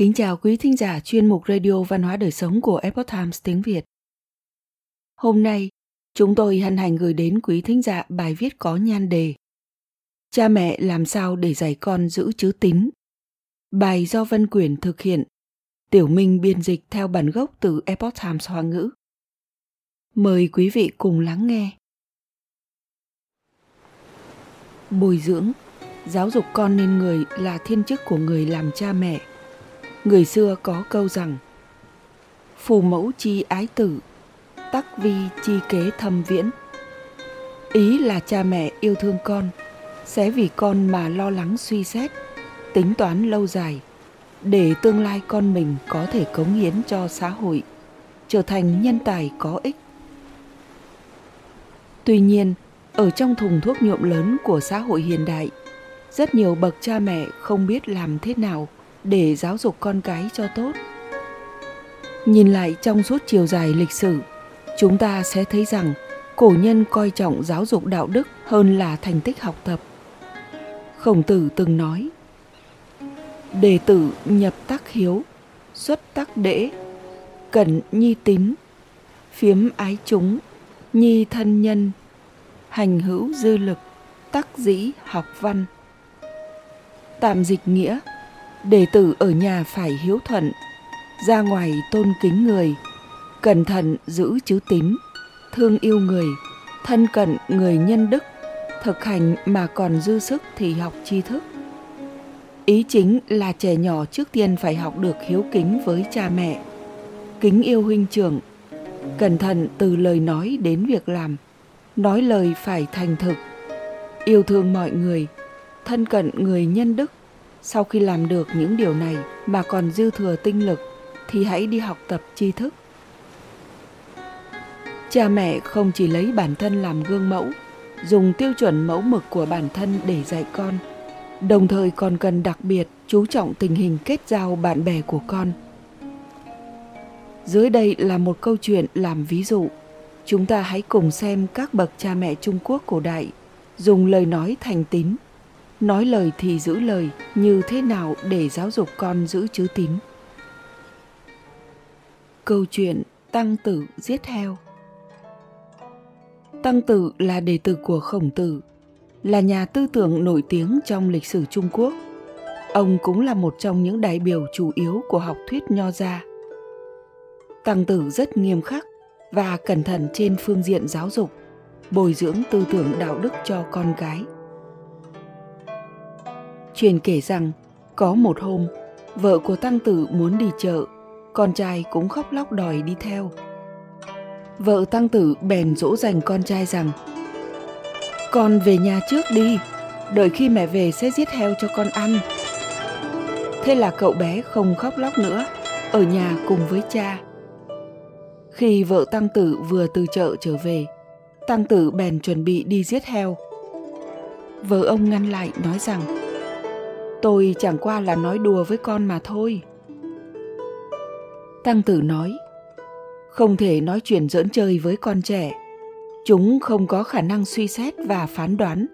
Kính chào quý thính giả chuyên mục Radio Văn hóa Đời Sống của Epoch Times tiếng Việt. Hôm nay, chúng tôi hân hạnh gửi đến quý thính giả bài viết có nhan đề Cha mẹ làm sao để dạy con giữ chữ tín? Bài do Vân Quyển thực hiện, Tiểu Minh biên dịch theo bản gốc từ Epoch Times Hoa ngữ. Mời quý vị cùng lắng nghe. Bồi dưỡng, giáo dục con nên người là thiên chức của người làm cha mẹ. Người xưa có câu rằng Phù mẫu chi ái tử, tắc vi chi kế thâm viễn. Ý là cha mẹ yêu thương con, sẽ vì con mà lo lắng suy xét, tính toán lâu dài, để tương lai con mình có thể cống hiến cho xã hội, trở thành nhân tài có ích. Tuy nhiên, ở trong thùng thuốc nhuộm lớn của xã hội hiện đại, rất nhiều bậc cha mẹ không biết làm thế nào để giáo dục con cái cho tốt. Nhìn lại trong suốt chiều dài lịch sử, chúng ta sẽ thấy rằng cổ nhân coi trọng giáo dục đạo đức hơn là thành tích học tập. Khổng tử từng nói: Đệ tử nhập tắc hiếu, xuất tắc đễ, cẩn nhi tín, phiếm ái chúng, nhi thân nhân, hành hữu dư lực, tắc dĩ học văn. Tạm dịch nghĩa, đệ tử ở nhà phải hiếu thuận, ra ngoài tôn kính người, cẩn thận giữ chữ tín, thương yêu người, thân cận người nhân đức, thực hành mà còn dư sức thì học tri thức. Ý chính là trẻ nhỏ trước tiên phải học được hiếu kính với cha mẹ, kính yêu huynh trưởng, cẩn thận từ lời nói đến việc làm, nói lời phải thành thực, yêu thương mọi người, thân cận người nhân đức. Sau khi làm được những điều này mà còn dư thừa tinh lực thì hãy đi học tập tri thức. Cha mẹ không chỉ lấy bản thân làm gương mẫu, dùng tiêu chuẩn mẫu mực của bản thân để dạy con, đồng thời còn cần đặc biệt chú trọng tình hình kết giao bạn bè của con. Dưới đây là một câu chuyện làm ví dụ. Chúng ta hãy cùng xem các bậc cha mẹ Trung Quốc cổ đại dùng lời nói thành tín, nói lời thì giữ lời như thế nào để giáo dục con giữ chữ tín. Câu chuyện Tăng Tử giết heo Tăng Tử là đệ tử của Khổng Tử, là nhà tư tưởng nổi tiếng trong lịch sử Trung Quốc. Ông cũng là một trong những đại biểu chủ yếu của học thuyết Nho gia. Tăng Tử rất nghiêm khắc và cẩn thận trên phương diện giáo dục, bồi dưỡng tư tưởng đạo đức cho con gái. Truyền kể rằng, có một hôm, vợ của Tăng Tử muốn đi chợ, con trai cũng khóc lóc đòi đi theo. Vợ Tăng Tử bèn dỗ dành con trai rằng Con về nhà trước đi, đợi khi mẹ về sẽ giết heo cho con ăn. Thế là cậu bé không khóc lóc nữa, ở nhà cùng với cha. Khi vợ Tăng Tử vừa từ chợ trở về, Tăng Tử bèn chuẩn bị đi giết heo. Vợ ông ngăn lại nói rằng Tôi chẳng qua là nói đùa với con mà thôi. Tăng Tử nói, Không thể nói chuyện giỡn chơi với con trẻ. Chúng không có khả năng suy xét và phán đoán.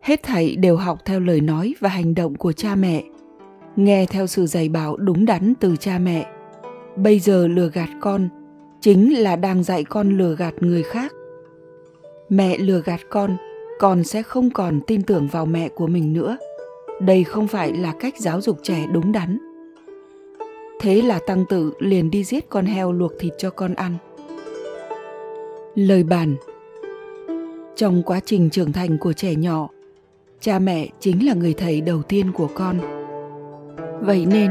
Hết thảy đều học theo lời nói và hành động của cha mẹ. Nghe theo sự dạy bảo đúng đắn từ cha mẹ. Bây giờ lừa gạt con chính là đang dạy con lừa gạt người khác mẹ lừa gạt con con sẽ không còn tin tưởng vào mẹ của mình nữa đây không phải là cách giáo dục trẻ đúng đắn. Thế là tăng tử liền đi giết con heo luộc thịt cho con ăn. Lời bàn. Trong quá trình trưởng thành của trẻ nhỏ, cha mẹ chính là người thầy đầu tiên của con. Vậy nên,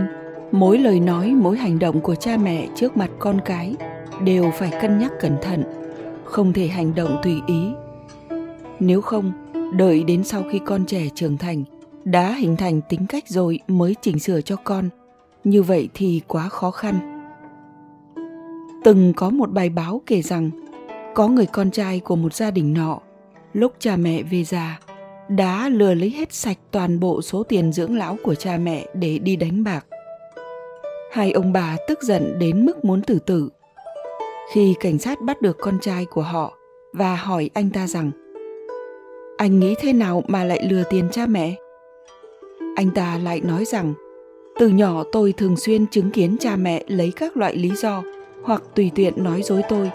mỗi lời nói, mỗi hành động của cha mẹ trước mặt con cái đều phải cân nhắc cẩn thận, không thể hành động tùy ý. Nếu không, đợi đến sau khi con trẻ trưởng thành đã hình thành tính cách rồi mới chỉnh sửa cho con. Như vậy thì quá khó khăn. Từng có một bài báo kể rằng, có người con trai của một gia đình nọ, lúc cha mẹ về già, đã lừa lấy hết sạch toàn bộ số tiền dưỡng lão của cha mẹ để đi đánh bạc. Hai ông bà tức giận đến mức muốn tử tử. Khi cảnh sát bắt được con trai của họ và hỏi anh ta rằng, anh nghĩ thế nào mà lại lừa tiền cha mẹ? Anh ta lại nói rằng, từ nhỏ tôi thường xuyên chứng kiến cha mẹ lấy các loại lý do hoặc tùy tiện nói dối tôi,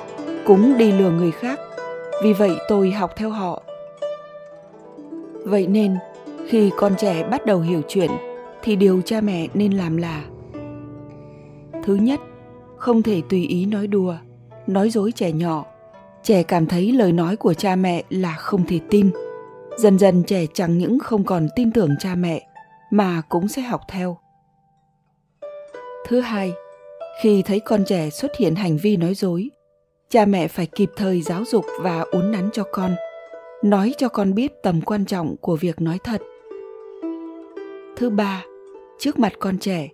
cũng đi lừa người khác. Vì vậy tôi học theo họ. Vậy nên, khi con trẻ bắt đầu hiểu chuyện, thì điều cha mẹ nên làm là, thứ nhất, không thể tùy ý nói đùa, nói dối trẻ nhỏ. Trẻ cảm thấy lời nói của cha mẹ là không thể tin. Dần dần trẻ chẳng những không còn tin tưởng cha mẹ mà cũng sẽ học theo. Thứ hai, khi thấy con trẻ xuất hiện hành vi nói dối, cha mẹ phải kịp thời giáo dục và uốn nắn cho con, nói cho con biết tầm quan trọng của việc nói thật. Thứ ba, trước mặt con trẻ,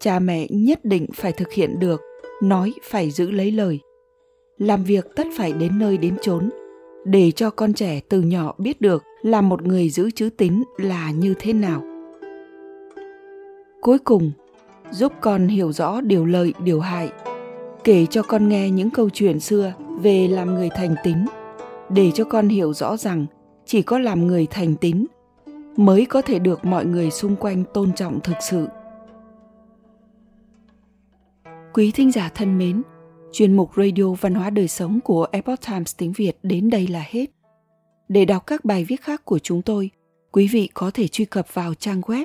cha mẹ nhất định phải thực hiện được nói phải giữ lấy lời, làm việc tất phải đến nơi đến chốn, để cho con trẻ từ nhỏ biết được là một người giữ chữ tín là như thế nào cuối cùng, giúp con hiểu rõ điều lợi, điều hại, kể cho con nghe những câu chuyện xưa về làm người thành tín, để cho con hiểu rõ rằng chỉ có làm người thành tín mới có thể được mọi người xung quanh tôn trọng thực sự. Quý thính giả thân mến, chuyên mục radio văn hóa đời sống của epoch times tiếng việt đến đây là hết. Để đọc các bài viết khác của chúng tôi, quý vị có thể truy cập vào trang web